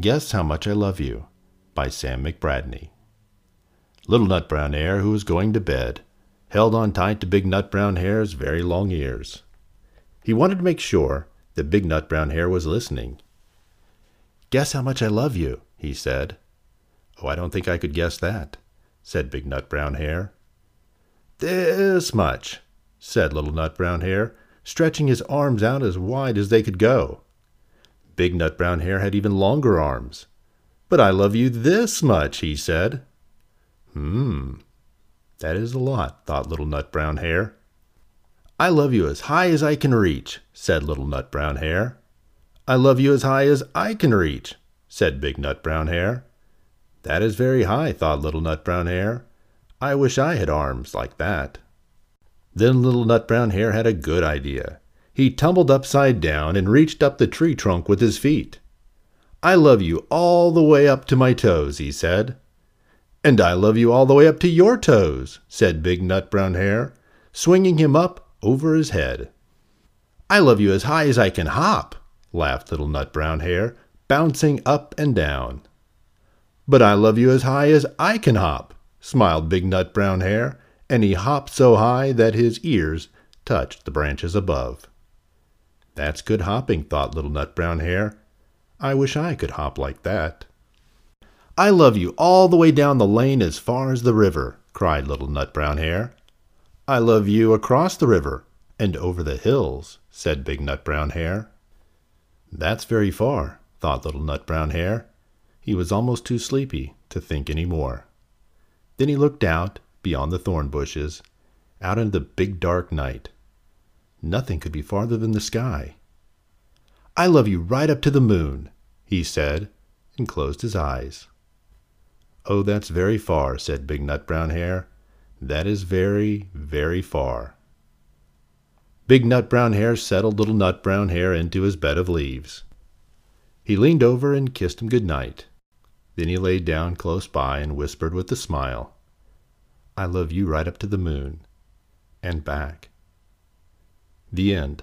Guess How Much I Love You by Sam McBratney. Little Nut Brown Hare, who was going to bed, held on tight to Big Nut Brown Hare's very long ears. He wanted to make sure that Big Nut Brown Hare was listening. Guess how much I love you, he said. Oh, I don't think I could guess that, said Big Nut Brown Hare. This much, said Little Nut Brown Hare, stretching his arms out as wide as they could go. Big Nut Brown Hare had even longer arms. But I love you this much, he said. Hmm, that is a lot, thought Little Nut Brown Hare. I love you as high as I can reach, said Little Nut Brown Hare. I love you as high as I can reach, said Big Nut Brown Hare. That is very high, thought Little Nut Brown Hare. I wish I had arms like that. Then Little Nut Brown Hare had a good idea. He tumbled upside down and reached up the tree trunk with his feet. I love you all the way up to my toes, he said. And I love you all the way up to your toes, said Big Nut Brown Hare, swinging him up over his head. I love you as high as I can hop, laughed Little Nut Brown Hare, bouncing up and down. But I love you as high as I can hop, smiled Big Nut Brown Hare, and he hopped so high that his ears touched the branches above. That's good hopping, thought Little Nut Brown Hare. I wish I could hop like that. I love you all the way down the lane as far as the river, cried Little Nut Brown Hare. I love you across the river and over the hills, said Big Nut Brown Hare. That's very far, thought Little Nut Brown Hare. He was almost too sleepy to think any more. Then he looked out, beyond the thorn bushes, out into the big dark night. Nothing could be farther than the sky. I love you right up to the moon, he said, and closed his eyes. Oh, that's very far, said Big Nut Brown Hare. That is very, very far. Big Nut Brown Hare settled Little Nut Brown Hare into his bed of leaves. He leaned over and kissed him good night. Then he lay down close by and whispered with a smile, I love you right up to the moon and back. The end.